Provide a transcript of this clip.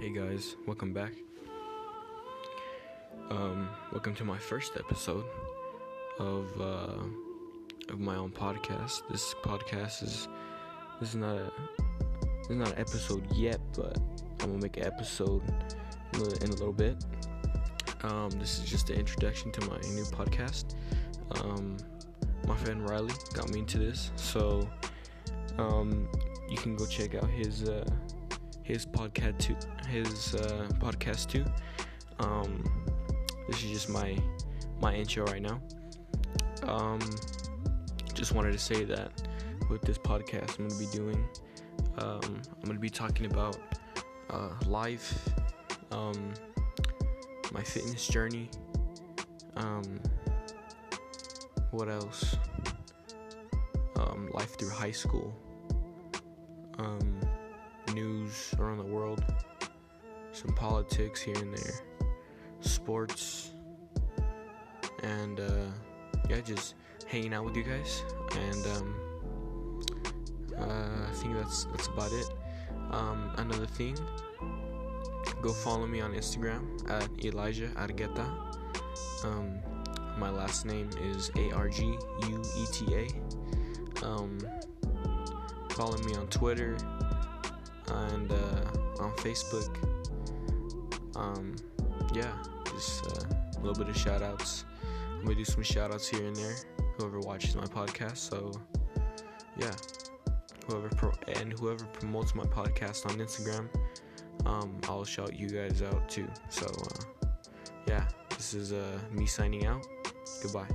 Hey guys, welcome back. Um, welcome to my first episode of uh, of my own podcast. This podcast is this is not a this is not an episode yet, but I'm gonna make an episode in a, little bit. Um, this is just an introduction to my new podcast. Um, my friend Riley got me into this, so um, you can go check out his uh, his podcast too. His uh, podcast too. Um, this is just my my intro right now. Um, just wanted to say that with this podcast, I'm gonna be doing. Um, I'm gonna be talking about uh, life, um, my fitness journey. Um, what else? Um, life through high school. News around the world. Some politics here and there. Sports. And uh, yeah, just hanging out with you guys. And um, uh, I think that's that's about it. Um, another thing, go follow me on Instagram at Elijah Argueta. Um, my last name is A R G U E T A. Um, follow me on Twitter and uh, on Facebook. Um, yeah, just uh, a little bit of shout outs. I'm gonna do some shout outs here and there, whoever watches my podcast. So, yeah, whoever pro- and whoever promotes my podcast on Instagram, um, I'll shout you guys out too. So, uh, yeah, this is uh, me signing out. Goodbye.